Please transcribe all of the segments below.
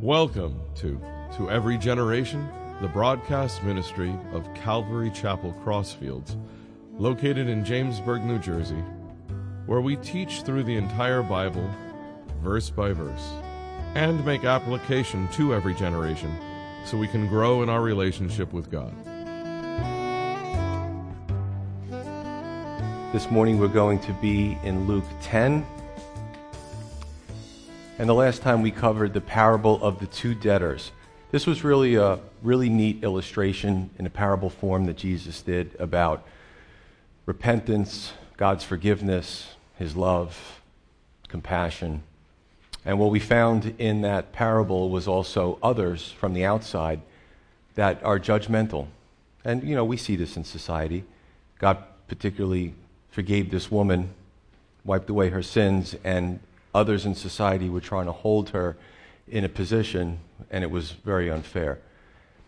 Welcome to To Every Generation, the broadcast ministry of Calvary Chapel Crossfields, located in Jamesburg, New Jersey, where we teach through the entire Bible, verse by verse, and make application to every generation so we can grow in our relationship with God. This morning we're going to be in Luke 10. And the last time we covered the parable of the two debtors. This was really a really neat illustration in a parable form that Jesus did about repentance, God's forgiveness, his love, compassion. And what we found in that parable was also others from the outside that are judgmental. And, you know, we see this in society. God particularly forgave this woman, wiped away her sins, and others in society were trying to hold her in a position, and it was very unfair.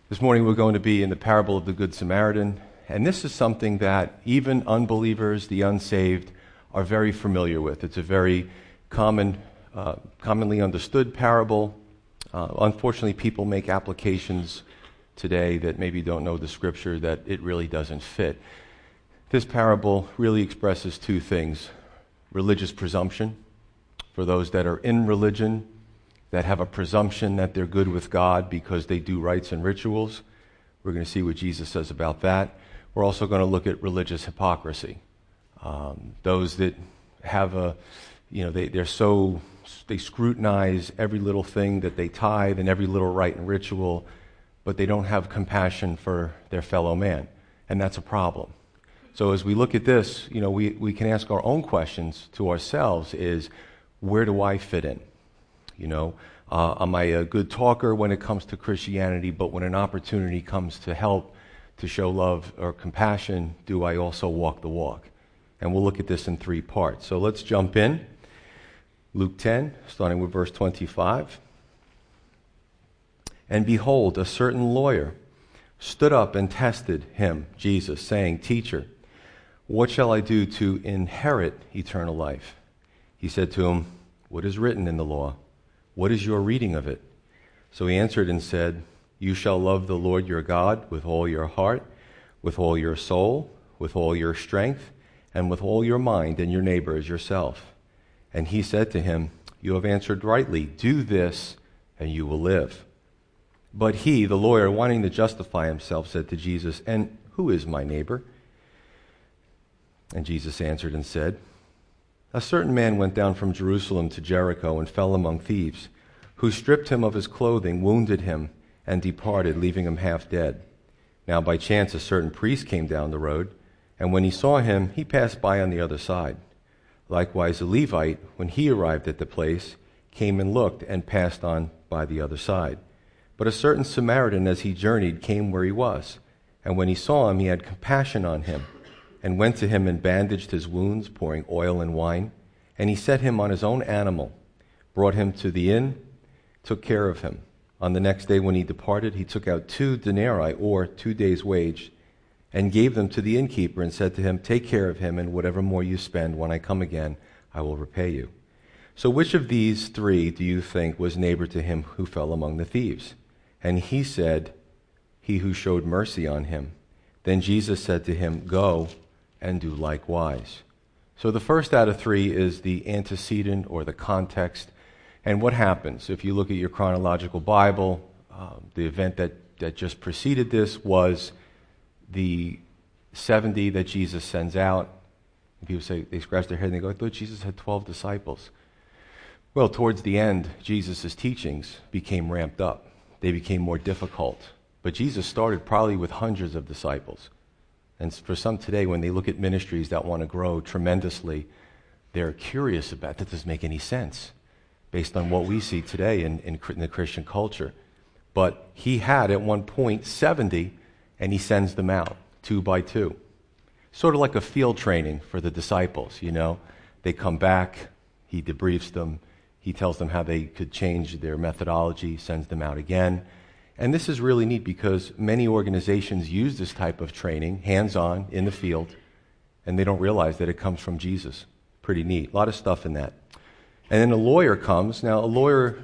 This morning we're going to be in the parable of the Good Samaritan, and this is something that even unbelievers, the unsaved, are very familiar with. It's a very common, uh, commonly understood parable. Uh, unfortunately, people make applications today that maybe don't know the scripture that it really doesn't fit. This parable really expresses two things religious presumption for those that are in religion, that have a presumption that they're good with God because they do rites and rituals. We're going to see what Jesus says about that. We're also going to look at religious hypocrisy. Um, those that have a, you know, they, they're so, they scrutinize every little thing that they tithe and every little rite and ritual, but they don't have compassion for their fellow man. And that's a problem. So as we look at this, you know, we, we can ask our own questions to ourselves is, where do I fit in? You know, uh, am I a good talker when it comes to Christianity, but when an opportunity comes to help, to show love or compassion, do I also walk the walk? And we'll look at this in three parts. So let's jump in. Luke 10, starting with verse 25. And behold, a certain lawyer stood up and tested him, Jesus, saying, Teacher, what shall I do to inherit eternal life? He said to him, What is written in the law? What is your reading of it? So he answered and said, You shall love the Lord your God with all your heart, with all your soul, with all your strength, and with all your mind, and your neighbor as yourself. And he said to him, You have answered rightly. Do this, and you will live. But he, the lawyer, wanting to justify himself, said to Jesus, And who is my neighbor? And Jesus answered and said, A certain man went down from Jerusalem to Jericho and fell among thieves, who stripped him of his clothing, wounded him, and departed, leaving him half dead. Now by chance a certain priest came down the road, and when he saw him, he passed by on the other side. Likewise a Levite, when he arrived at the place, came and looked, and passed on by the other side. But a certain Samaritan, as he journeyed, came where he was, and when he saw him, he had compassion on him and went to him and bandaged his wounds, pouring oil and wine. And he set him on his own animal, brought him to the inn, took care of him. On the next day, when he departed, he took out two denarii, or two days' wage, and gave them to the innkeeper, and said to him, Take care of him, and whatever more you spend, when I come again, I will repay you. So, which of these three do you think was neighbor to him who fell among the thieves? And he said, He who showed mercy on him. Then Jesus said to him, Go and do likewise. So the first out of three is the antecedent or the context. And what happens? If you look at your chronological Bible, um, the event that, that just preceded this was the 70 that Jesus sends out. And people say, they scratch their head and they go, I thought Jesus had 12 disciples. Well, towards the end, Jesus' teachings became ramped up, they became more difficult. But Jesus started probably with hundreds of disciples. And for some today, when they look at ministries that want to grow tremendously, they're curious about that doesn't make any sense based on what we see today in, in, in, the Christian culture. But he had at one point 70, and he sends them out two by two. Sort of like a field training for the disciples, you know. They come back, he debriefs them, he tells them how they could change their methodology, sends them out again. And this is really neat because many organizations use this type of training, hands on, in the field, and they don't realize that it comes from Jesus. Pretty neat. A lot of stuff in that. And then a lawyer comes. Now, a lawyer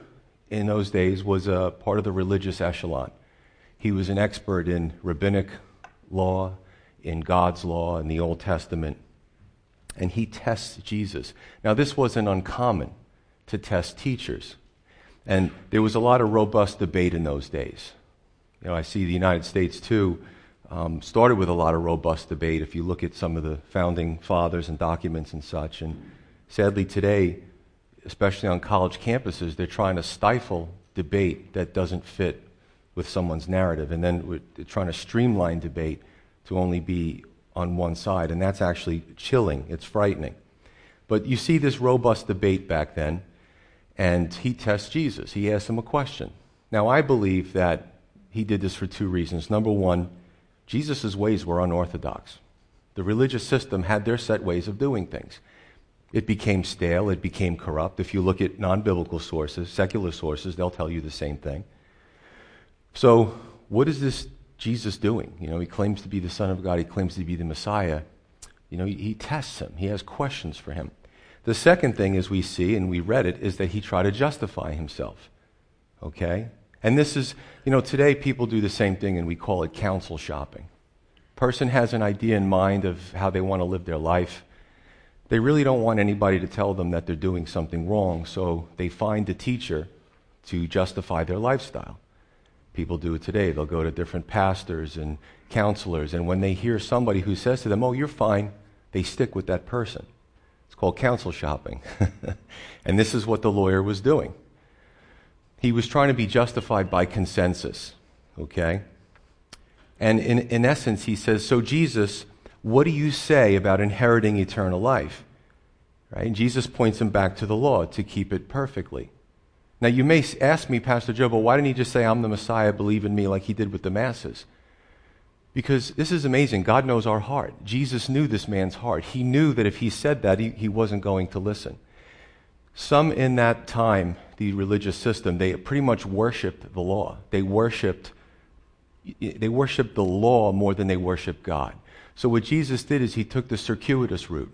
in those days was a part of the religious echelon. He was an expert in rabbinic law, in God's law, in the Old Testament. And he tests Jesus. Now, this wasn't uncommon to test teachers. And there was a lot of robust debate in those days. You know, I see the United States, too, um, started with a lot of robust debate if you look at some of the founding fathers and documents and such. And sadly, today, especially on college campuses, they're trying to stifle debate that doesn't fit with someone's narrative. And then we're trying to streamline debate to only be on one side. And that's actually chilling, it's frightening. But you see this robust debate back then, and he tests Jesus. He asks him a question. Now, I believe that he did this for two reasons. Number one, Jesus' ways were unorthodox. The religious system had their set ways of doing things. It became stale, it became corrupt. If you look at non biblical sources, secular sources, they'll tell you the same thing. So, what is this Jesus doing? You know, he claims to be the Son of God, he claims to be the Messiah. You know, he, he tests him, he has questions for him. The second thing, as we see, and we read it, is that he tried to justify himself. Okay? And this is, you know, today people do the same thing and we call it counsel shopping. Person has an idea in mind of how they want to live their life. They really don't want anybody to tell them that they're doing something wrong, so they find a teacher to justify their lifestyle. People do it today. They'll go to different pastors and counselors, and when they hear somebody who says to them, Oh, you're fine, they stick with that person. It's called counsel shopping. and this is what the lawyer was doing. He was trying to be justified by consensus, okay? And in, in essence, he says, So, Jesus, what do you say about inheriting eternal life? Right? And Jesus points him back to the law to keep it perfectly. Now, you may ask me, Pastor Joe, but why didn't he just say, I'm the Messiah, believe in me, like he did with the masses? Because this is amazing. God knows our heart. Jesus knew this man's heart. He knew that if he said that, he, he wasn't going to listen. Some in that time, the religious system, they pretty much worshiped the law. They worshiped, they worshiped the law more than they worshiped God. So what Jesus did is he took the circuitous route.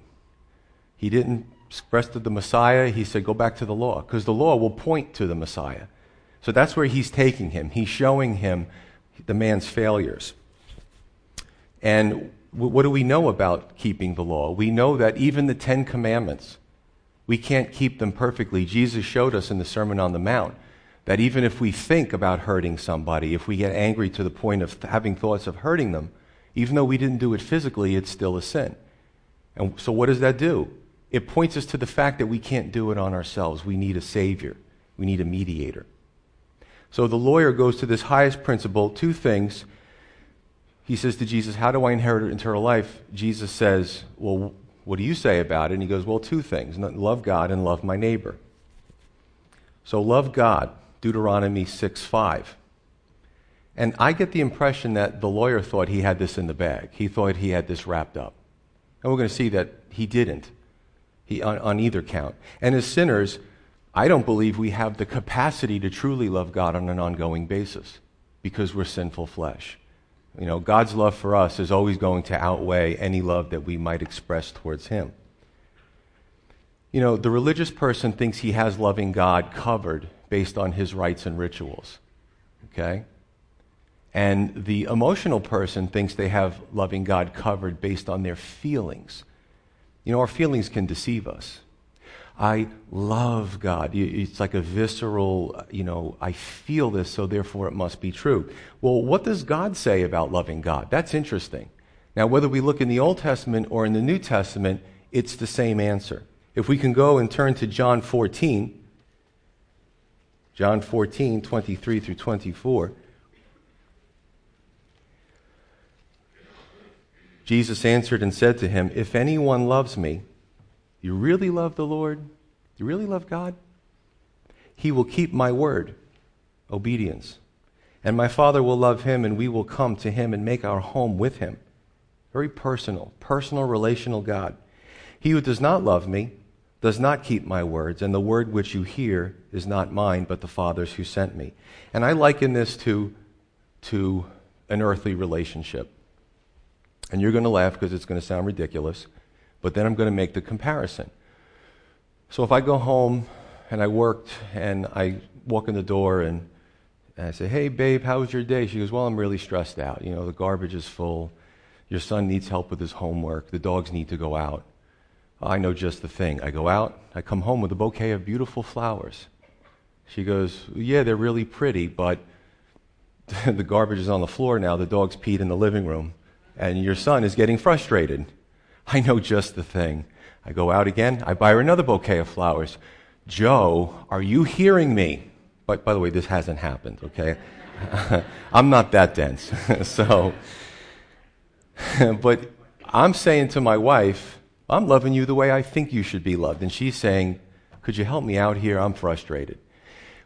He didn't expressed to the Messiah, he said, go back to the law, because the law will point to the Messiah. So that's where he's taking him. He's showing him the man's failures. And what do we know about keeping the law? We know that even the Ten Commandments, we can't keep them perfectly. Jesus showed us in the Sermon on the Mount that even if we think about hurting somebody, if we get angry to the point of having thoughts of hurting them, even though we didn't do it physically, it's still a sin. And so, what does that do? it points us to the fact that we can't do it on ourselves. We need a Savior, we need a mediator. So the lawyer goes to this highest principle two things. He says to Jesus, How do I inherit eternal life? Jesus says, Well, what do you say about it? And he goes, Well, two things love God and love my neighbor. So love God, Deuteronomy 6 5. And I get the impression that the lawyer thought he had this in the bag. He thought he had this wrapped up. And we're going to see that he didn't he, on, on either count. And as sinners, I don't believe we have the capacity to truly love God on an ongoing basis because we're sinful flesh. You know, God's love for us is always going to outweigh any love that we might express towards Him. You know, the religious person thinks he has loving God covered based on his rites and rituals. Okay? And the emotional person thinks they have loving God covered based on their feelings you know, our feelings can deceive us. I love God. It's like a visceral, you know, I feel this, so therefore it must be true. Well, what does God say about loving God? That's interesting. Now, whether we look in the Old Testament or in the New Testament, it's the same answer. If we can go and turn to John 14, John 14, 23 through 24. Jesus answered and said to him, If anyone loves me, you really love the Lord? You really love God? He will keep my word, obedience. And my Father will love him, and we will come to him and make our home with him. Very personal, personal, relational God. He who does not love me does not keep my words, and the word which you hear is not mine, but the Father's who sent me. And I liken this to, to an earthly relationship. And you're going to laugh because it's going to sound ridiculous, but then I'm going to make the comparison. So if I go home and I worked, and I walk in the door, and, and I say, Hey, babe, how was your day? She goes, Well, I'm really stressed out. You know, the garbage is full. Your son needs help with his homework. The dogs need to go out. I know just the thing. I go out, I come home with a bouquet of beautiful flowers. She goes, Yeah, they're really pretty, but the garbage is on the floor now. The dog's peed in the living room, and your son is getting frustrated. I know just the thing. I go out again, I buy her another bouquet of flowers. Joe, are you hearing me? But by the way, this hasn't happened, okay? I'm not that dense. so, but I'm saying to my wife, I'm loving you the way I think you should be loved. And she's saying, Could you help me out here? I'm frustrated.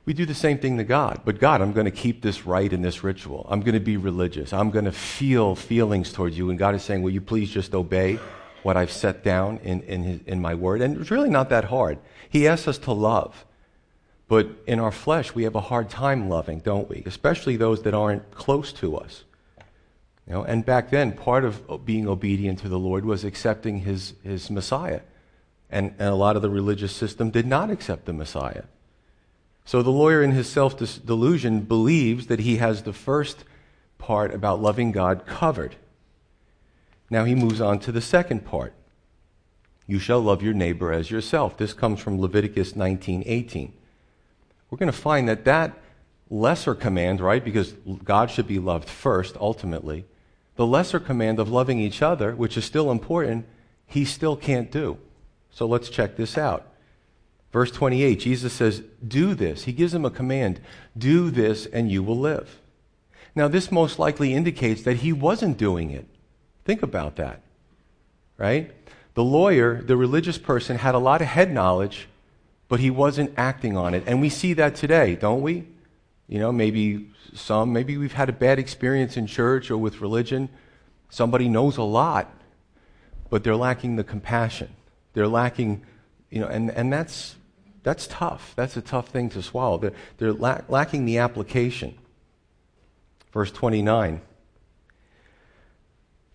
We do the same thing to God. But God, I'm going to keep this right in this ritual. I'm going to be religious. I'm going to feel feelings towards you. And God is saying, Will you please just obey what I've set down in, in, his, in my word? And it's really not that hard. He asks us to love. But in our flesh, we have a hard time loving, don't we? Especially those that aren't close to us. You know, and back then, part of being obedient to the Lord was accepting his, his Messiah. And, and a lot of the religious system did not accept the Messiah. So the lawyer, in his self delusion, believes that he has the first part about loving God covered. Now he moves on to the second part. You shall love your neighbor as yourself. This comes from Leviticus 19:18. We're going to find that that lesser command, right? Because God should be loved first ultimately the lesser command of loving each other, which is still important, he still can't do. So let's check this out. Verse 28, Jesus says, Do this. He gives them a command do this, and you will live. Now, this most likely indicates that he wasn't doing it. Think about that, right? The lawyer, the religious person, had a lot of head knowledge, but he wasn't acting on it. And we see that today, don't we? You know, maybe some, maybe we've had a bad experience in church or with religion. Somebody knows a lot, but they're lacking the compassion. They're lacking, you know, and, and that's, that's tough. That's a tough thing to swallow. They're, they're la- lacking the application. Verse 29.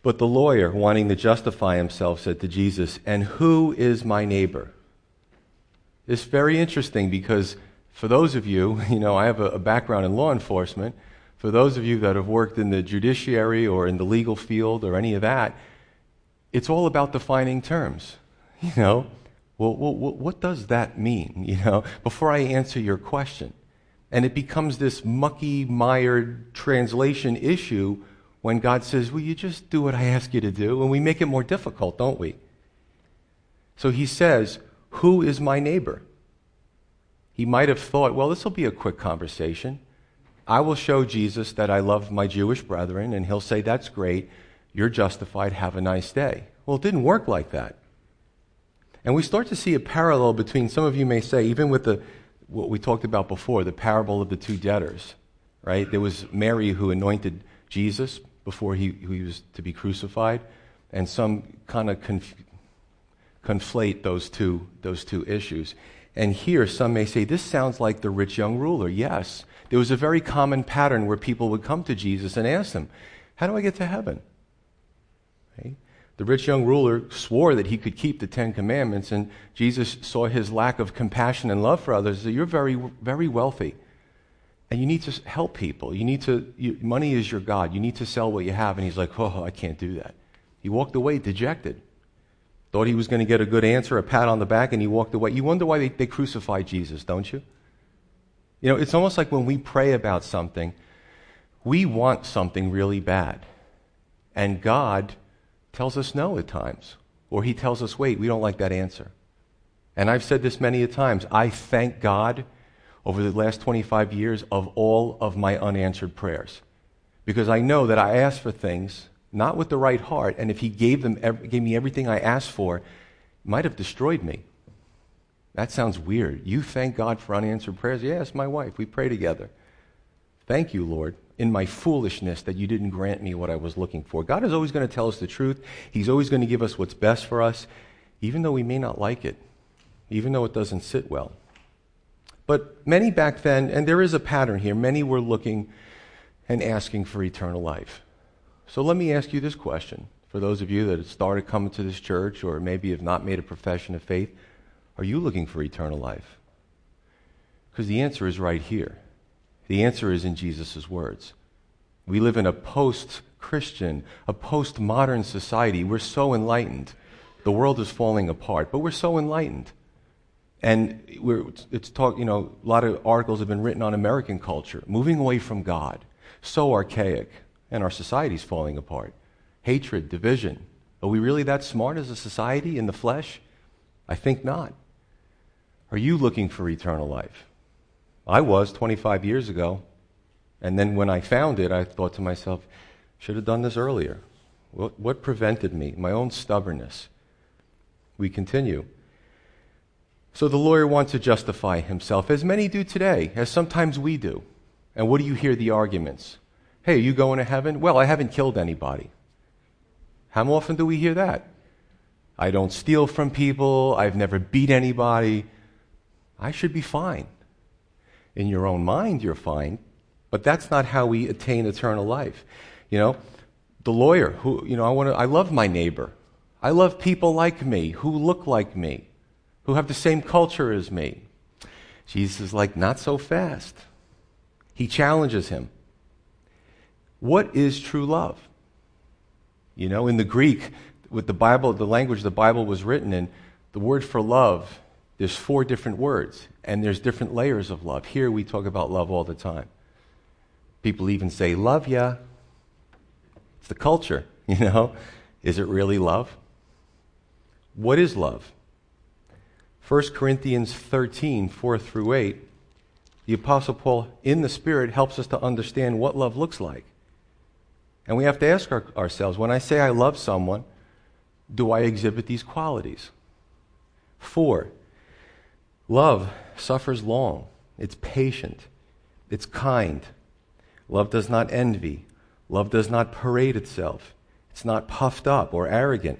But the lawyer, wanting to justify himself, said to Jesus, And who is my neighbor? It's very interesting because for those of you, you know, I have a, background in law enforcement. For those of you that have worked in the judiciary or in the legal field or any of that, it's all about defining terms. You know, well, what does that mean? You know, before I answer your question. And it becomes this mucky, mired translation issue when God says, Will you just do what I ask you to do? And we make it more difficult, don't we? So he says, Who is my neighbor? He might have thought, well, this will be a quick conversation. I will show Jesus that I love my Jewish brethren, and he'll say, That's great. You're justified. Have a nice day. Well, it didn't work like that. And we start to see a parallel between, some of you may say, even with the, what we talked about before, the parable of the two debtors, right? There was Mary who anointed Jesus before he, he was to be crucified, and some kind of conf- conflate those two, those two issues. And here, some may say, this sounds like the rich young ruler. Yes. There was a very common pattern where people would come to Jesus and ask him, How do I get to heaven? Okay. The rich young ruler swore that he could keep the Ten Commandments, and Jesus saw his lack of compassion and love for others. That you're very, very wealthy, and you need to help people. You need to. You, money is your god. You need to sell what you have. And he's like, Oh, I can't do that. He walked away dejected. Thought he was going to get a good answer, a pat on the back, and he walked away. You wonder why they, they crucified Jesus, don't you? You know, it's almost like when we pray about something, we want something really bad. And God tells us no at times. Or he tells us, wait, we don't like that answer. And I've said this many a times. I thank God over the last 25 years of all of my unanswered prayers. Because I know that I asked for things not with the right heart, and if he gave, them, gave me everything I asked for, might have destroyed me. That sounds weird. You thank God for unanswered prayers? Yes, my wife. We pray together. Thank you, Lord, in my foolishness that you didn't grant me what I was looking for. God is always going to tell us the truth. He's always going to give us what's best for us, even though we may not like it, even though it doesn't sit well. But many back then, and there is a pattern here, many were looking and asking for eternal life. So let me ask you this question. For those of you that have started coming to this church or maybe have not made a profession of faith, are you looking for eternal life? Because the answer is right here. The answer is in Jesus' words. We live in a post Christian, a post modern society. We're so enlightened. The world is falling apart, but we're so enlightened. And it's talk, you know, a lot of articles have been written on American culture, moving away from God, so archaic, and our society's falling apart. Hatred, division. Are we really that smart as a society in the flesh? I think not. Are you looking for eternal life? I was 25 years ago. And then when I found it, I thought to myself, should have done this earlier. What, what prevented me? My own stubbornness. We continue. So the lawyer wants to justify himself, as many do today, as sometimes we do. And what do you hear the arguments? Hey, are you going to heaven? Well, I haven't killed anybody. How often do we hear that? I don't steal from people. I've never beat anybody. I should be fine. In your own mind, you're fine, but that's not how we attain eternal life. You know, the lawyer who, you know, I want to, I love my neighbor. I love people like me, who look like me who have the same culture as me. Jesus is like, not so fast. He challenges him. What is true love? You know, in the Greek, with the Bible, the language the Bible was written in, the word for love, there's four different words, and there's different layers of love. Here we talk about love all the time. People even say, love ya. It's the culture, you know. Is it really love? What is love? 1 Corinthians 13, 4 through 8, the Apostle Paul, in the Spirit, helps us to understand what love looks like. And we have to ask our, ourselves when I say I love someone, do I exhibit these qualities? Four, love suffers long, it's patient, it's kind. Love does not envy, love does not parade itself, it's not puffed up or arrogant,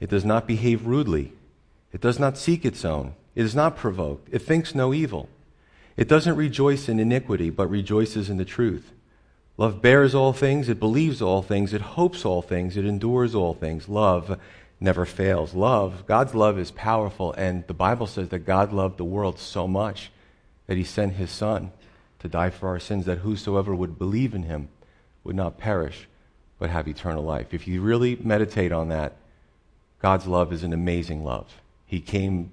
it does not behave rudely. It does not seek its own. It is not provoked. It thinks no evil. It doesn't rejoice in iniquity, but rejoices in the truth. Love bears all things, it believes all things, it hopes all things, it endures all things. Love never fails. Love, God's love is powerful, and the Bible says that God loved the world so much that he sent his Son to die for our sins, that whosoever would believe in him would not perish, but have eternal life. If you really meditate on that, God's love is an amazing love. He came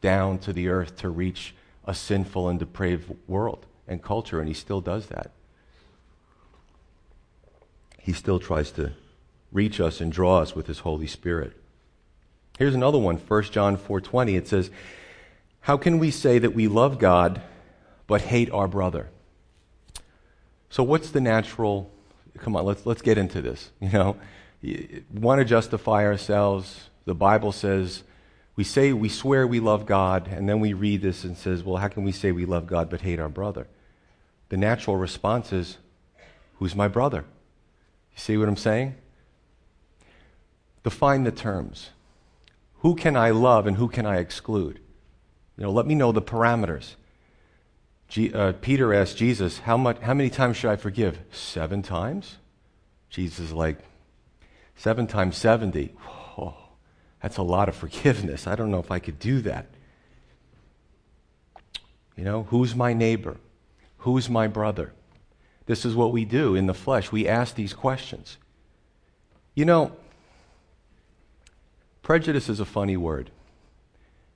down to the earth to reach a sinful and depraved world and culture, and he still does that. He still tries to reach us and draw us with his Holy Spirit. Here's another one, 1 John 4:20. It says, "How can we say that we love God but hate our brother?" So what's the natural Come on, let's let's get into this, you know. Want to justify ourselves. The Bible says we say, we swear we love God, and then we read this and says, well, how can we say we love God but hate our brother? The natural response is, who's my brother? You see what I'm saying? Define the terms. Who can I love and who can I exclude? You know, let me know the parameters. G- uh, Peter asked Jesus, how, much, how many times should I forgive? Seven times? Jesus is like, seven times 70. That's a lot of forgiveness. I don't know if I could do that. You know, who's my neighbor? Who's my brother? This is what we do in the flesh. We ask these questions. You know, prejudice is a funny word.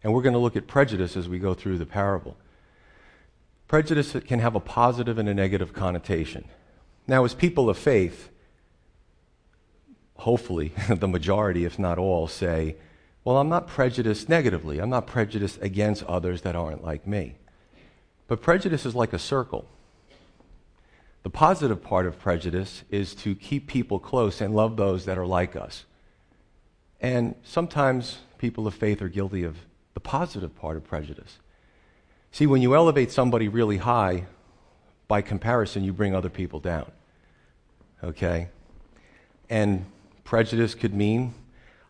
And we're going to look at prejudice as we go through the parable. Prejudice can have a positive and a negative connotation. Now, as people of faith, hopefully, the majority, if not all, say, well, I'm not prejudiced negatively. I'm not prejudiced against others that aren't like me. But prejudice is like a circle. The positive part of prejudice is to keep people close and love those that are like us. And sometimes people of faith are guilty of the positive part of prejudice. See, when you elevate somebody really high, by comparison, you bring other people down. Okay? And Prejudice could mean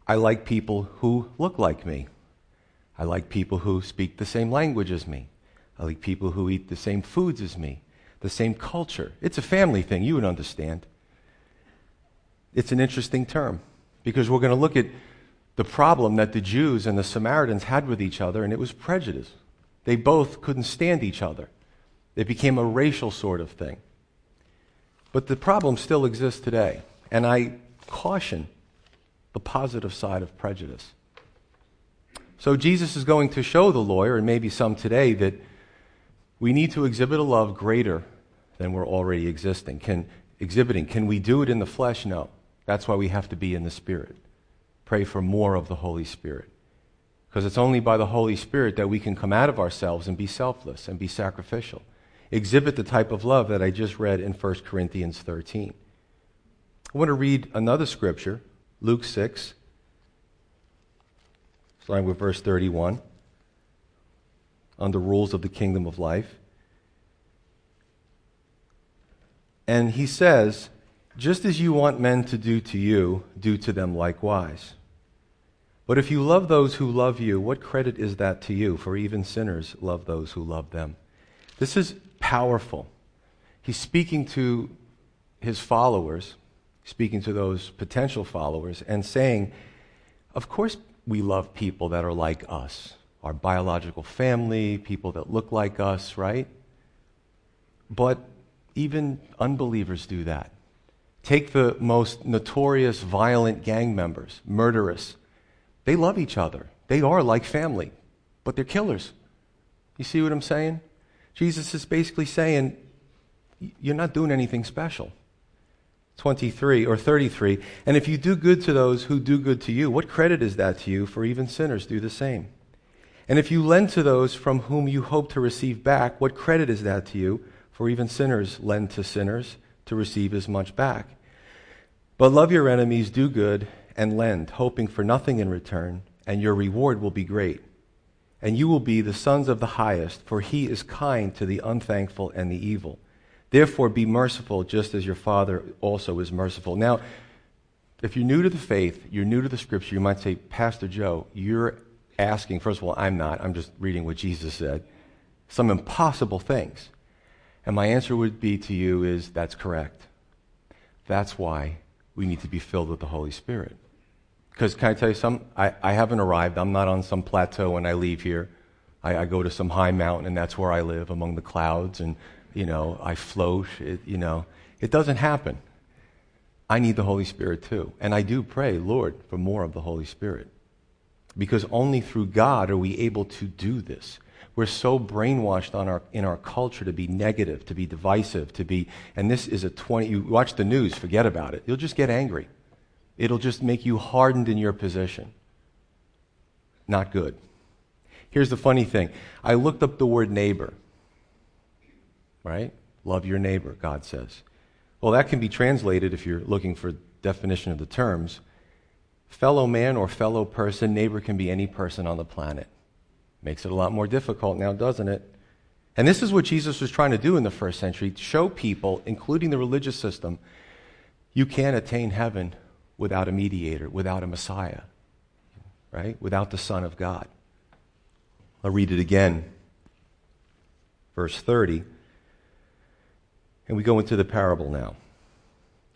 I like people who look like me. I like people who speak the same language as me. I like people who eat the same foods as me, the same culture. It's a family thing, you would understand. It's an interesting term because we're going to look at the problem that the Jews and the Samaritans had with each other, and it was prejudice. They both couldn't stand each other. It became a racial sort of thing. But the problem still exists today. And I caution the positive side of prejudice. So Jesus is going to show the lawyer, and maybe some today, that we need to exhibit a love greater than we're already existing. Can, exhibiting. Can we do it in the flesh? No. That's why we have to be in the Spirit. Pray for more of the Holy Spirit. Because it's only by the Holy Spirit that we can come out of ourselves and be selfless and be sacrificial. Exhibit the type of love that I just read in 1 Corinthians 13. I want to read another scripture, Luke 6, starting with verse 31, on the rules of the kingdom of life. And he says, Just as you want men to do to you, do to them likewise. But if you love those who love you, what credit is that to you? For even sinners love those who love them. This is powerful. He's speaking to his followers, speaking to those potential followers, and saying, Of course, we love people that are like us, our biological family, people that look like us, right? But even unbelievers do that. Take the most notorious violent gang members, murderous they love each other. They are like family, but they're killers. You see what I'm saying? Jesus is basically saying, You're not doing anything special. 23 or 33. And if you do good to those who do good to you, what credit is that to you? For even sinners do the same. And if you lend to those from whom you hope to receive back, what credit is that to you? For even sinners lend to sinners to receive as much back. But love your enemies, do good, and lend, hoping for nothing in return, and your reward will be great. And you will be the sons of the highest, for he is kind to the unthankful and the evil. Therefore, be merciful, just as your Father also is merciful. Now, if you're new to the faith, you're new to the scripture, you might say, Pastor Joe, you're asking, first of all, I'm not, I'm just reading what Jesus said, some impossible things. And my answer would be to you is, that's correct. That's why we need to be filled with the Holy Spirit. Because can I tell you something? I, I haven't arrived. I'm not on some plateau when I leave here. I, I, go to some high mountain, and that's where I live among the clouds, and you know I float. It, you know, it doesn't happen. I need the Holy Spirit too, and I do pray, Lord, for more of the Holy Spirit, because only through God are we able to do this. We're so brainwashed our, in our culture to be negative, to be divisive, to be, and this is a 20, you watch the news, forget about it. You'll just get angry. It'll just make you hardened in your position. Not good. Here's the funny thing I looked up the word neighbor, right? Love your neighbor, God says. Well, that can be translated if you're looking for definition of the terms. Fellow man or fellow person, neighbor can be any person on the planet. Makes it a lot more difficult now, doesn't it? And this is what Jesus was trying to do in the first century show people, including the religious system, you can't attain heaven without a mediator, without a Messiah, right? Without the Son of God. I'll read it again. Verse 30. And we go into the parable now.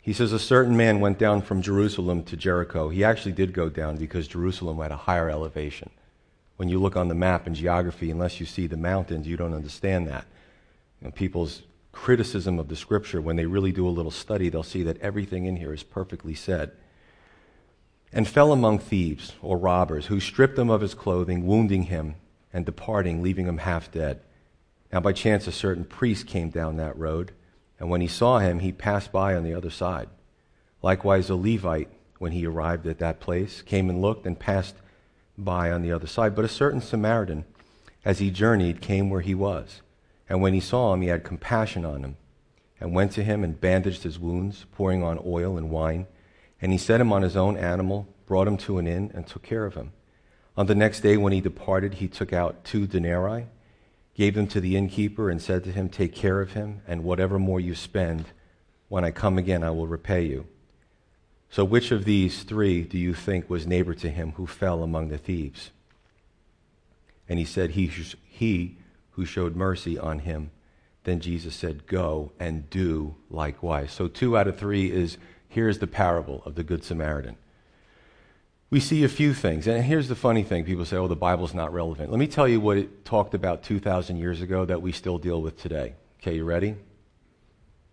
He says, A certain man went down from Jerusalem to Jericho. He actually did go down because Jerusalem had a higher elevation. When you look on the map and geography, unless you see the mountains, you don't understand that. Know, people's criticism of the scripture, when they really do a little study, they'll see that everything in here is perfectly said and fell among thieves or robbers, who stripped him of his clothing, wounding him, and departing, leaving him half dead. Now, by chance, a certain priest came down that road, and when he saw him, he passed by on the other side. Likewise, a Levite, when he arrived at that place, came and looked and passed by on the other side. But a certain Samaritan, as he journeyed, came where he was. And when he saw him, he had compassion on him, and went to him and bandaged his wounds, pouring on oil and wine. And he set him on his own animal, brought him to an inn, and took care of him. On the next day, when he departed, he took out two denarii, gave them to the innkeeper, and said to him, Take care of him, and whatever more you spend, when I come again, I will repay you. So, which of these three do you think was neighbor to him who fell among the thieves? And he said, He, he who showed mercy on him. Then Jesus said, Go and do likewise. So, two out of three is Here's the parable of the Good Samaritan. We see a few things. And here's the funny thing people say, oh, the Bible's not relevant. Let me tell you what it talked about 2,000 years ago that we still deal with today. Okay, you ready?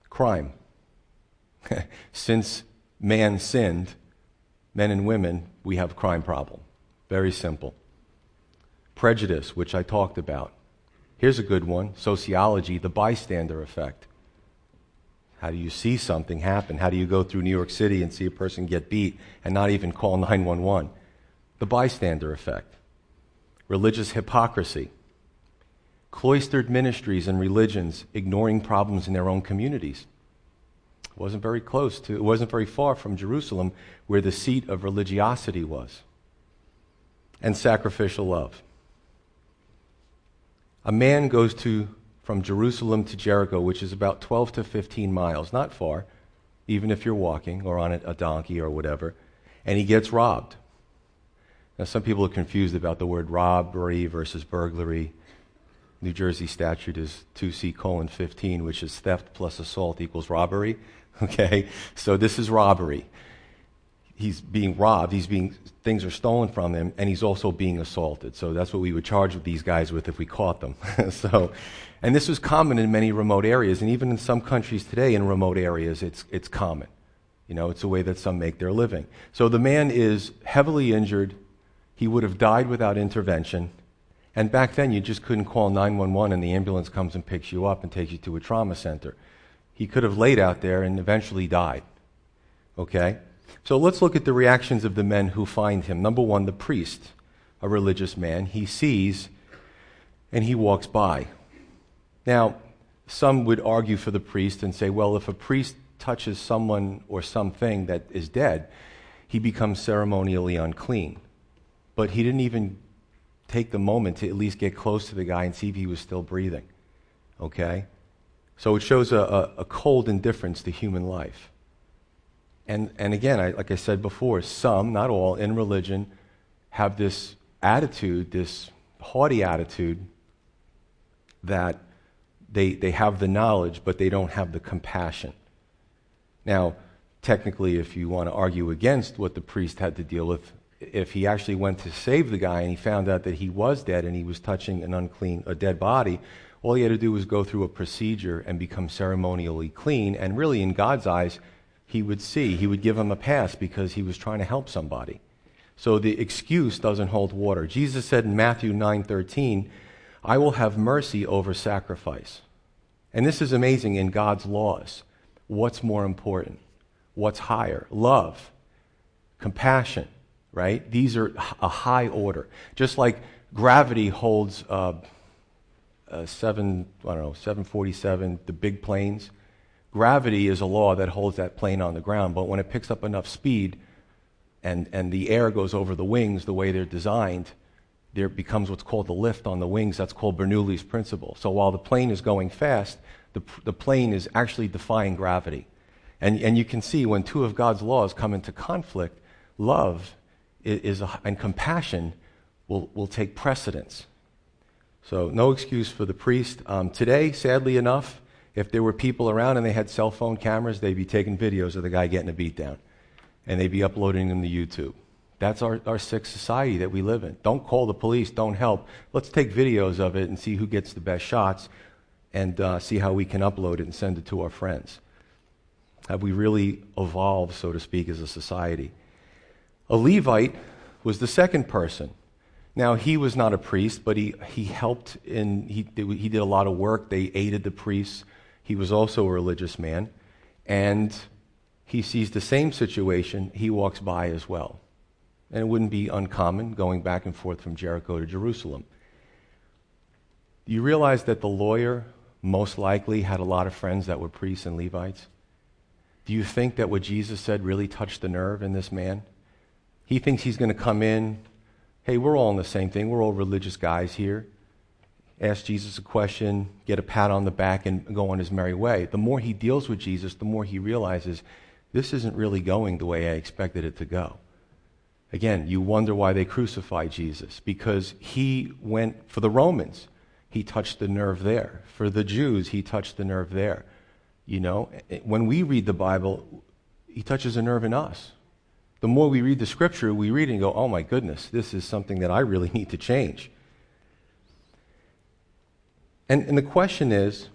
Crime. Since man sinned, men and women, we have crime problem. Very simple. Prejudice, which I talked about. Here's a good one sociology, the bystander effect. How do you see something happen? How do you go through New York City and see a person get beat and not even call 911? The bystander effect. Religious hypocrisy. Cloistered ministries and religions ignoring problems in their own communities. It wasn't very close to, it wasn't very far from Jerusalem where the seat of religiosity was. And sacrificial love. A man goes to from Jerusalem to Jericho, which is about 12 to 15 miles, not far, even if you're walking or on a donkey or whatever, and he gets robbed. Now, some people are confused about the word robbery versus burglary. New Jersey statute is 2C colon 15, which is theft plus assault equals robbery. Okay? So this is robbery he's being robbed, he's being things are stolen from him, and he's also being assaulted. So that's what we would charge these guys with if we caught them. so, and this was common in many remote areas, and even in some countries today, in remote areas, it's it's common. You know, it's a way that some make their living. So the man is heavily injured. He would have died without intervention. And back then, you just couldn't call 911 and the ambulance comes and picks you up and takes you to a trauma center. He could have laid out there and eventually died. Okay? So let's look at the reactions of the men who find him. Number one, the priest, a religious man, he sees and he walks by. Now, some would argue for the priest and say, well, if a priest touches someone or something that is dead, he becomes ceremonially unclean. But he didn't even take the moment to at least get close to the guy and see if he was still breathing. Okay? So it shows a, a, a cold indifference to human life. And, and again, I, like I said before, some, not all, in religion have this attitude, this haughty attitude, that they, they have the knowledge, but they don't have the compassion. Now, technically, if you want to argue against what the priest had to deal with, if he actually went to save the guy and he found out that he was dead and he was touching an unclean, a dead body, all he had to do was go through a procedure and become ceremonially clean. And really, in God's eyes, he would see. He would give him a pass because he was trying to help somebody. So the excuse doesn't hold water. Jesus said in Matthew 9:13, "I will have mercy over sacrifice." And this is amazing in God's laws. What's more important? What's higher? Love, compassion, right? These are a high order. Just like gravity holds uh, uh, seven, I don't know, 747, the big planes Gravity is a law that holds that plane on the ground, but when it picks up enough speed and, and the air goes over the wings the way they're designed, there becomes what's called the lift on the wings. That's called Bernoulli's principle. So while the plane is going fast, the, the plane is actually defying gravity. And, and you can see when two of God's laws come into conflict, love is, is a, and compassion will, will take precedence. So, no excuse for the priest. Um, today, sadly enough, if there were people around and they had cell phone cameras, they'd be taking videos of the guy getting a beatdown. And they'd be uploading them to YouTube. That's our, our sick society that we live in. Don't call the police, don't help. Let's take videos of it and see who gets the best shots and uh, see how we can upload it and send it to our friends. Have we really evolved, so to speak, as a society? A Levite was the second person. Now, he was not a priest, but he, he helped in, he, he did a lot of work. They aided the priests he was also a religious man, and he sees the same situation. He walks by as well. And it wouldn't be uncommon going back and forth from Jericho to Jerusalem. You realize that the lawyer most likely had a lot of friends that were priests and Levites? Do you think that what Jesus said really touched the nerve in this man? He thinks he's going to come in. Hey, we're all in the same thing. We're all religious guys here ask Jesus a question, get a pat on the back, and go on his merry way. The more he deals with Jesus, the more he realizes this isn't really going the way I expected it to go. Again, you wonder why they crucified Jesus, because he went for the Romans, he touched the nerve there. For the Jews, he touched the nerve there. You know, when we read the Bible, he touches a nerve in us. the more we read the scripture, we read and go, oh my goodness, this is something that I really need to change. And, and the question is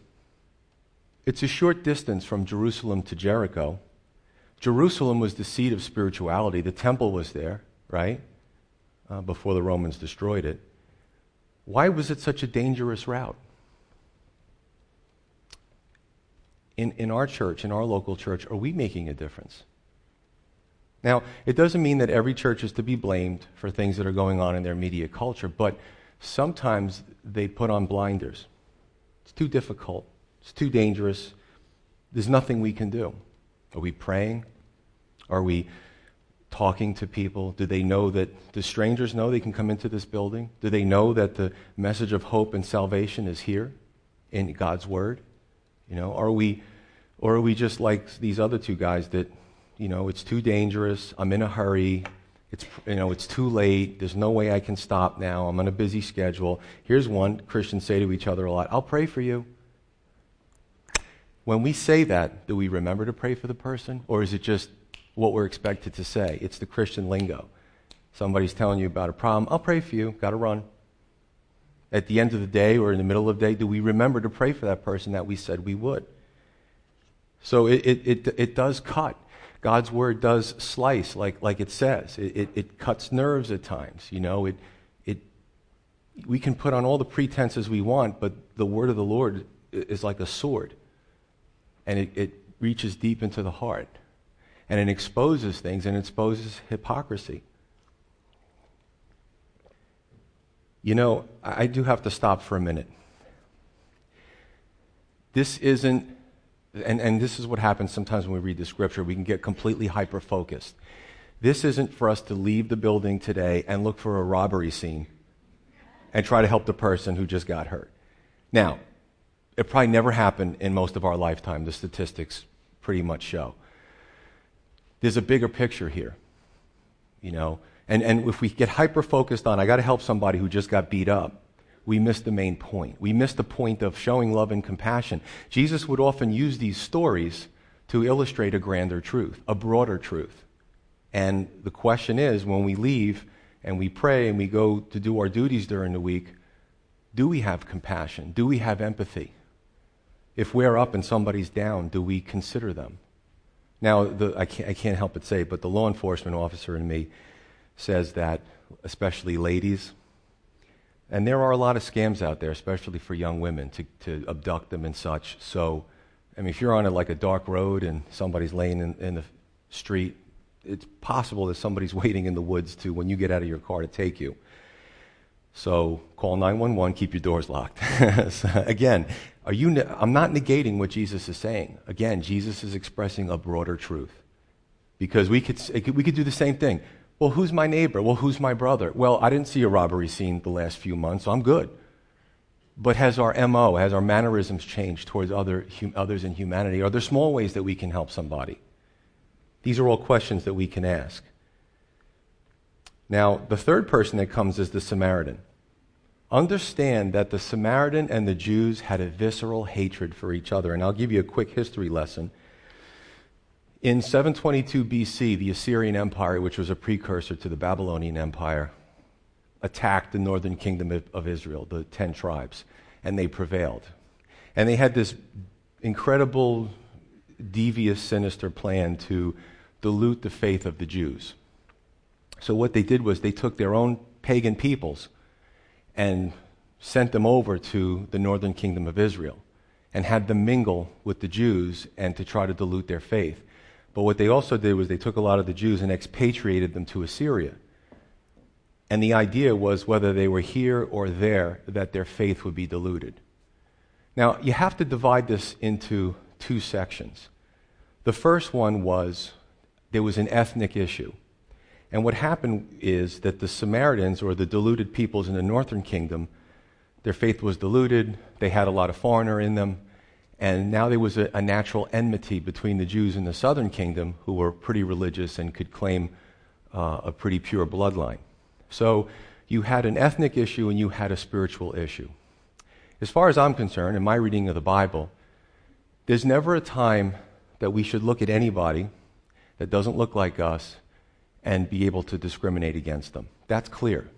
it's a short distance from Jerusalem to Jericho. Jerusalem was the seat of spirituality, the temple was there, right? Uh, before the Romans destroyed it. Why was it such a dangerous route? In, in our church, in our local church, are we making a difference? Now, it doesn't mean that every church is to be blamed for things that are going on in their media culture, but sometimes they put on blinders. It's too difficult, it's too dangerous. There's nothing we can do. Are we praying? Are we talking to people? Do they know that, do strangers know they can come into this building? Do they know that the message of hope and salvation is here in God's Word? You know, are we, or are we just like these other two guys that you know, it's too dangerous. I'm in a hurry. It's, you know, it's too late. There's no way I can stop now. I'm on a busy schedule. Here's one Christians say to each other a lot I'll pray for you. When we say that, do we remember to pray for the person? Or is it just what we're expected to say? It's the Christian lingo. Somebody's telling you about a problem. I'll pray for you. Got to run. At the end of the day or in the middle of the day, do we remember to pray for that person that we said we would? So it, it, it, it does cut. God's word does slice, like, like it says. It, it, it, cuts nerves at times. You know, it, it, we can put on all the pretenses we want, but the word of the Lord is like a sword. And it, it reaches deep into the heart. And it exposes things and exposes hypocrisy. You know, I do have to stop for a minute. This isn't and, and this is what happens sometimes when we read the scripture. We can get completely hyper focused. This isn't for us to leave the building today and look for a robbery scene and try to help the person who just got hurt. Now, it probably never happened in most of our lifetime, the statistics pretty much show. There's a bigger picture here, you know. And, and if we get hyper focused on, I got to help somebody who just got beat up, we miss the main point. We miss the point of showing love and compassion. Jesus would often use these stories to illustrate a grander truth, a broader truth. And the question is when we leave and we pray and we go to do our duties during the week, do we have compassion? Do we have empathy? If we're up and somebody's down, do we consider them? Now, the, I, can't, I can't help but say, but the law enforcement officer in me says that, especially ladies, and there are a lot of scams out there, especially for young women, to, to abduct them and such. So, I mean, if you're on a, like a dark road and somebody's laying in, in the street, it's possible that somebody's waiting in the woods to, when you get out of your car, to take you. So call 911, keep your doors locked. so, again, are you, I'm not negating what Jesus is saying. Again, Jesus is expressing a broader truth. Because we could, we could do the same thing. Well, who's my neighbor? Well, who's my brother? Well, I didn't see a robbery scene the last few months, so I'm good. But has our MO, has our mannerisms changed towards other, hum, others in humanity? Are there small ways that we can help somebody? These are all questions that we can ask. Now, the third person that comes is the Samaritan. Understand that the Samaritan and the Jews had a visceral hatred for each other. And I'll give you a quick history lesson. In 722 BC, the Assyrian Empire, which was a precursor to the Babylonian Empire, attacked the northern kingdom of Israel, the ten tribes, and they prevailed. And they had this incredible, devious, sinister plan to dilute the faith of the Jews. So, what they did was they took their own pagan peoples and sent them over to the northern kingdom of Israel and had them mingle with the Jews and to try to dilute their faith. But what they also did was they took a lot of the Jews and expatriated them to Assyria. And the idea was whether they were here or there, that their faith would be diluted. Now, you have to divide this into two sections. The first one was there was an ethnic issue. And what happened is that the Samaritans, or the diluted peoples in the northern kingdom, their faith was diluted, they had a lot of foreigner in them, and now there was a, a, natural enmity between the Jews in the southern kingdom, who were pretty religious and could claim uh, a pretty pure bloodline. So you had an ethnic issue and you had a spiritual issue. As far as I'm concerned, in my reading of the Bible, there's never a time that we should look at anybody that doesn't look like us and be able to discriminate against them. That's clear.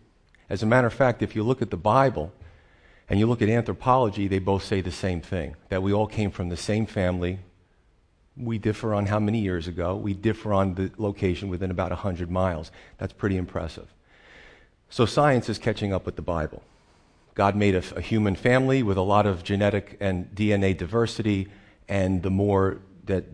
As a matter of fact, if you look at the Bible and you look at anthropology, they both say the same thing that we all came from the same family. We differ on how many years ago. We differ on the location within about 100 miles. That's pretty impressive. So science is catching up with the Bible. God made a, a human family with a lot of genetic and DNA diversity, and the more that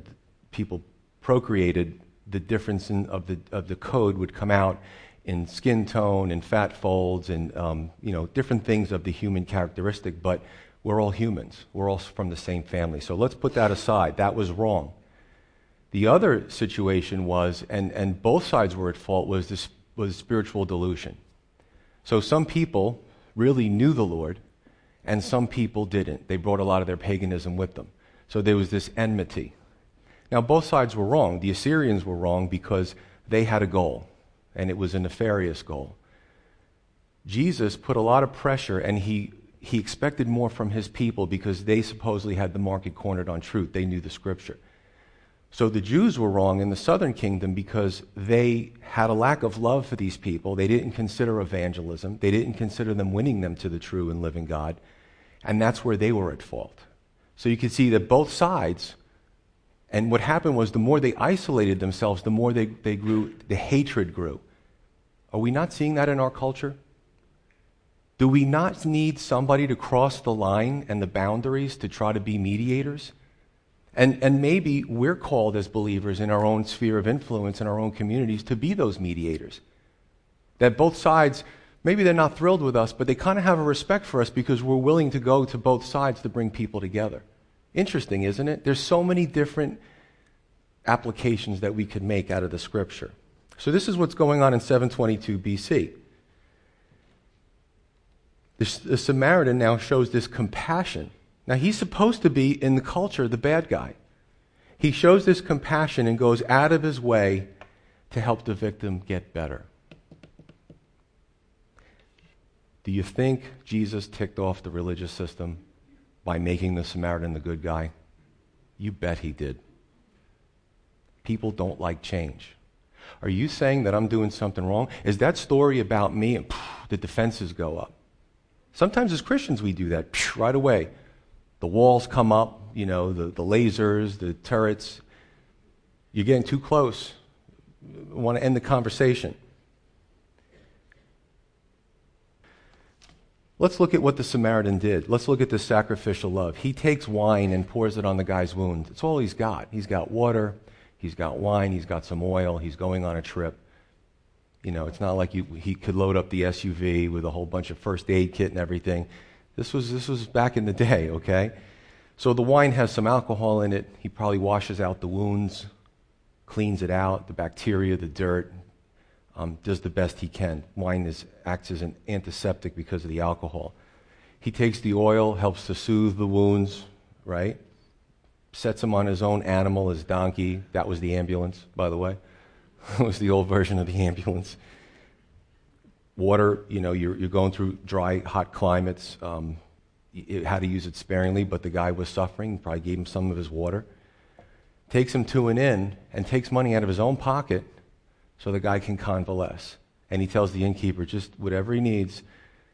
people procreated, the difference in, of, the, of the code would come out in skin tone and fat folds and um, you know different things of the human characteristic. But we're all humans. We're all from the same family. So let's put that aside. That was wrong. The other situation was, and, and both sides were at fault, was, this, was spiritual delusion. So some people really knew the Lord, and some people didn't. They brought a lot of their paganism with them. So there was this enmity. Now, both sides were wrong. The Assyrians were wrong because they had a goal, and it was a nefarious goal. Jesus put a lot of pressure, and he, he expected more from his people because they supposedly had the market cornered on truth. They knew the scripture. So the Jews were wrong in the southern kingdom because they had a lack of love for these people. They didn't consider evangelism, they didn't consider them winning them to the true and living God. And that's where they were at fault. So you can see that both sides and what happened was the more they isolated themselves, the more they, they grew, the hatred grew. Are we not seeing that in our culture? Do we not need somebody to cross the line and the boundaries to try to be mediators? And, and maybe we're called as believers in our own sphere of influence in our own communities to be those mediators. That both sides, maybe they're not thrilled with us, but they kind of have a respect for us because we're willing to go to both sides to bring people together. Interesting, isn't it? There's so many different applications that we could make out of the scripture. So this is what's going on in 722 BC. The, the Samaritan now shows this compassion. Now he's supposed to be in the culture the bad guy. He shows this compassion and goes out of his way to help the victim get better. Do you think Jesus ticked off the religious system? by making the Samaritan the good guy? You bet he did. People don't like change. Are you saying that I'm doing something wrong? Is that story about me and phew, the defenses go up? Sometimes as Christians we do that phew, right away. The walls come up, you know, the, the lasers, the turrets. You're getting too close. I want to end the conversation. Let's look at what the Samaritan did. Let's look at the sacrificial love. He takes wine and pours it on the guy's wound. It's all he's got. He's got water, he's got wine, he's got some oil, he's going on a trip. You know, it's not like you, he could load up the SUV with a whole bunch of first aid kit and everything. This was, this was back in the day, okay? So the wine has some alcohol in it. He probably washes out the wounds, cleans it out, the bacteria, the dirt, um, does the best he can. Wine is, acts as an antiseptic because of the alcohol. He takes the oil, helps to soothe the wounds, right? Sets him on his own animal, his donkey. That was the ambulance, by the way. it was the old version of the ambulance. Water, you know, you're, you're going through dry, hot climates. Um, how to use it sparingly, but the guy was suffering, probably gave him some of his water. Takes him to an inn and takes money out of his own pocket so the guy can convalesce. And he tells the innkeeper, just whatever he needs,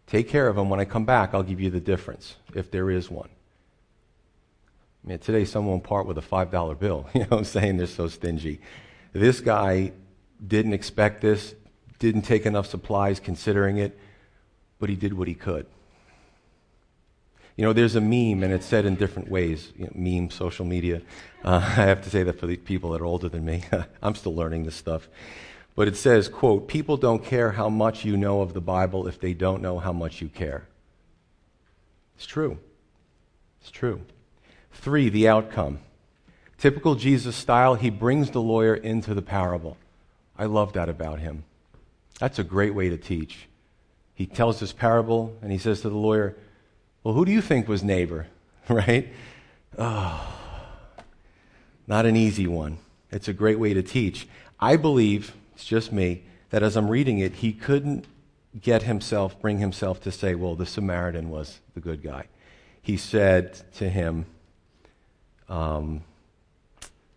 take care of him. When I come back, I'll give you the difference, if there is one. I mean, today someone part with a $5 bill. You know what I'm saying? They're so stingy. This guy didn't expect this, didn't take enough supplies considering it, but he did what he could. You know, there's a meme, and it's said in different ways. You know, meme, social media. Uh, I have to say that for the people that are older than me. I'm still learning this stuff. But it says, quote, people don't care how much you know of the Bible if they don't know how much you care. It's true. It's true. Three, the outcome. Typical Jesus style, he brings the lawyer into the parable. I love that about him. That's a great way to teach. He tells this parable and he says to the lawyer, Well, who do you think was neighbor? right? Oh, not an easy one. It's a great way to teach. I believe it's just me, that as I'm reading it, he couldn't get himself, bring himself to say, well, the Samaritan was the good guy. He said to him, um,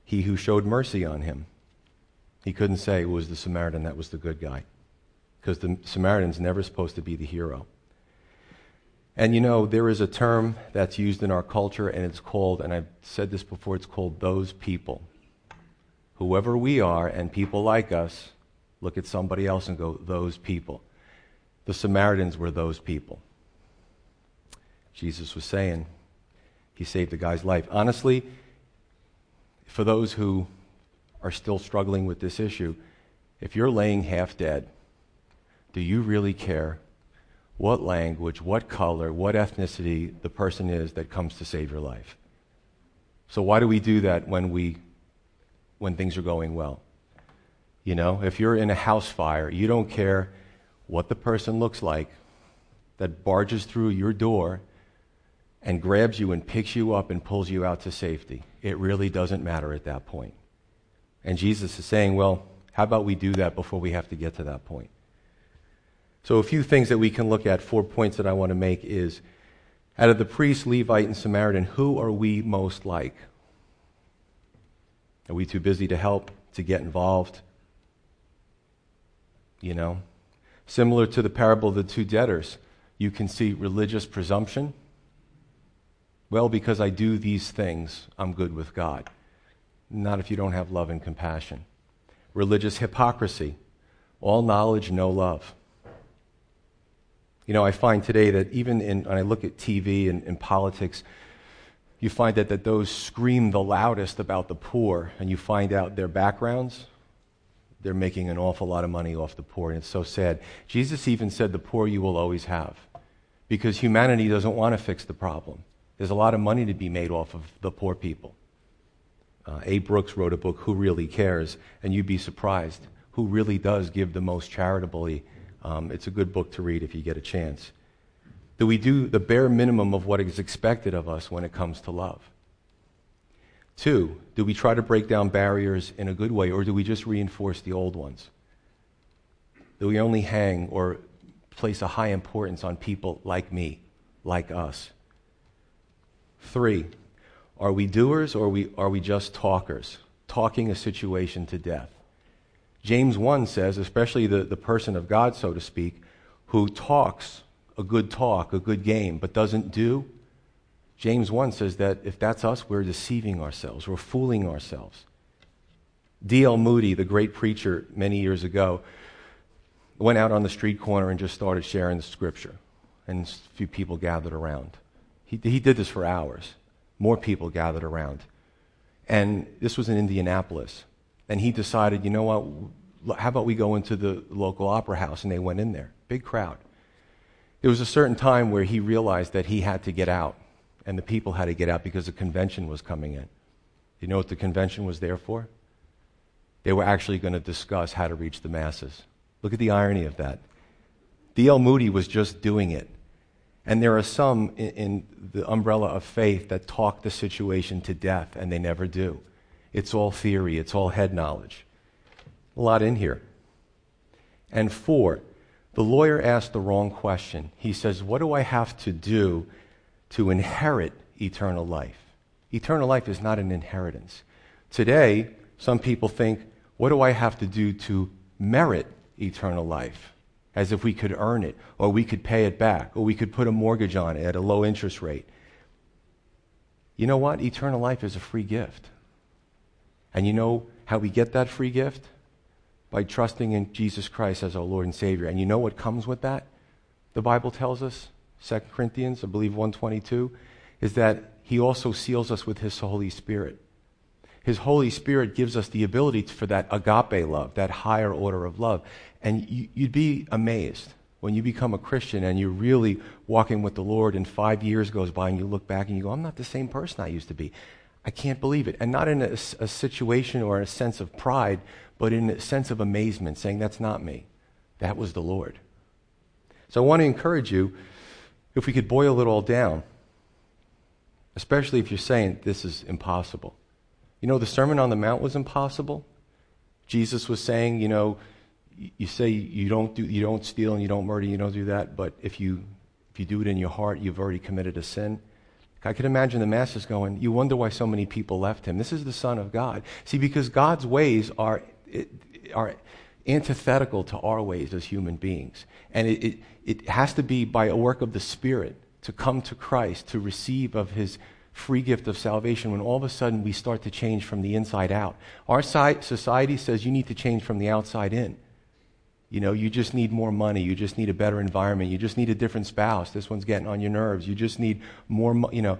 he who showed mercy on him. He couldn't say it was the Samaritan that was the good guy because the Samaritan's never supposed to be the hero. And you know, there is a term that's used in our culture, and it's called, and I've said this before, it's called those people. Whoever we are, and people like us, look at somebody else and go, those people. The Samaritans were those people. Jesus was saying, He saved the guy's life. Honestly, for those who are still struggling with this issue, if you're laying half dead, do you really care what language, what color, what ethnicity the person is that comes to save your life. So why do we do that when we when things are going well? You know, if you're in a house fire, you don't care what the person looks like that barges through your door and grabs you and picks you up and pulls you out to safety. It really doesn't matter at that point. And Jesus is saying, well, how about we do that before we have to get to that point? So, a few things that we can look at, four points that I want to make is out of the priest, Levite, and Samaritan, who are we most like? Are we too busy to help, to get involved? You know? Similar to the parable of the two debtors, you can see religious presumption. Well, because I do these things, I'm good with God. Not if you don't have love and compassion. Religious hypocrisy. All knowledge, no love. You know, I find today that even in, when I look at TV and, and politics, you find that, that those scream the loudest about the poor, and you find out their backgrounds, they're making an awful lot of money off the poor, and it's so sad. Jesus even said, The poor you will always have, because humanity doesn't want to fix the problem. There's a lot of money to be made off of the poor people. Uh, A. Brooks wrote a book, Who Really Cares? And you'd be surprised who really does give the most charitably um, it's a good book to read if you get a chance. Do we do the bare minimum of what is expected of us when it comes to love? Two, do we try to break down barriers in a good way, or do we just reinforce the old ones? Do we only hang or place a high importance on people like me, like us? Three, are we doers or are we, are we just talkers, talking a situation to death? James 1 says, especially the, the person of God, so to speak, who talks a good talk, a good game, but doesn't do, James 1 says that if that's us, we're deceiving ourselves, we're fooling ourselves. D.L. Moody, the great preacher many years ago, went out on the street corner and just started sharing the scripture. And a few people gathered around. He, he did this for hours. More people gathered around. And this was in Indianapolis. And he decided, you know what, how about we go into the local opera house? And they went in there. Big crowd. There was a certain time where he realized that he had to get out, and the people had to get out because the convention was coming in. You know what the convention was there for? They were actually going to discuss how to reach the masses. Look at the irony of that. D.L. Moody was just doing it. And there are some in, in, the umbrella of faith that talk the situation to death, and they never do. It's all theory, it's all head knowledge. A lot in here. And four, the lawyer asked the wrong question. He says, What do I have to do to inherit eternal life? Eternal life is not an inheritance. Today, some people think, What do I have to do to merit eternal life? As if we could earn it, or we could pay it back, or we could put a mortgage on it at a low interest rate. You know what? Eternal life is a free gift. And you know how we get that free gift? By trusting in Jesus Christ as our Lord and Savior. And you know what comes with that? The Bible tells us, 2 Corinthians, I believe 122, is that He also seals us with His Holy Spirit. His Holy Spirit gives us the ability for that agape love, that higher order of love. And you'd be amazed when you become a Christian and you're really walking with the Lord, and five years goes by, and you look back and you go, I'm not the same person I used to be. I can't believe it. And not in a, a, situation or a sense of pride, but in a sense of amazement, saying, That's not me. That was the Lord. So I want to encourage you, if we could boil it all down, especially if you're saying this is impossible. You know, the Sermon on the Mount was impossible. Jesus was saying, you know, you say you don't, do, you don't steal and you don't murder, you don't do that, but if you, if you do it in your heart, you've already committed a sin. I could imagine the masses going, You wonder why so many people left him. This is the Son of God. See, because God's ways are, are antithetical to our ways as human beings. And it, it, it has to be by a work of the Spirit to come to Christ, to receive of His free gift of salvation when all of a sudden we start to change from the inside out. Our society says you need to change from the outside in. You know, you just need more money. You just need a better environment. You just need a different spouse. This one's getting on your nerves. You just need more, mo- you know.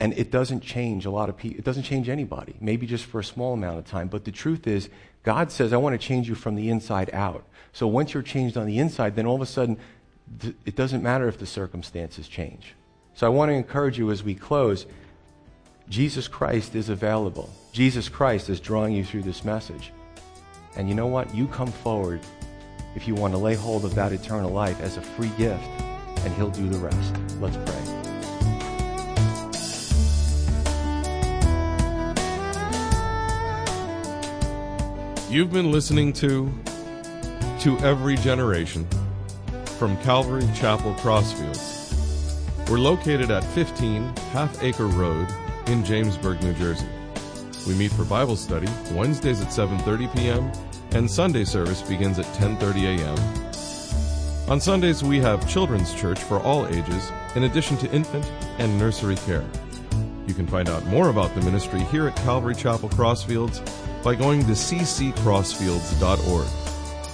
And it doesn't change a lot of people. It doesn't change anybody. Maybe just for a small amount of time. But the truth is, God says, I want to change you from the inside out. So once you're changed on the inside, then all of a sudden, th- it doesn't matter if the circumstances change. So I want to encourage you as we close Jesus Christ is available. Jesus Christ is drawing you through this message. And you know what? You come forward if you want to lay hold of that eternal life as a free gift, and He'll do the rest. Let's pray. You've been listening to To Every Generation from Calvary Chapel Crossfields. We're located at 15 Half Acre Road in Jamesburg, New Jersey. We meet for Bible study Wednesdays at 7:30 p.m. and Sunday service begins at 10:30 a.m. On Sundays we have children's church for all ages in addition to infant and nursery care. You can find out more about the ministry here at Calvary Chapel Crossfields by going to cccrossfields.org.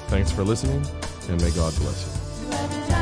Thanks for listening and may God bless you.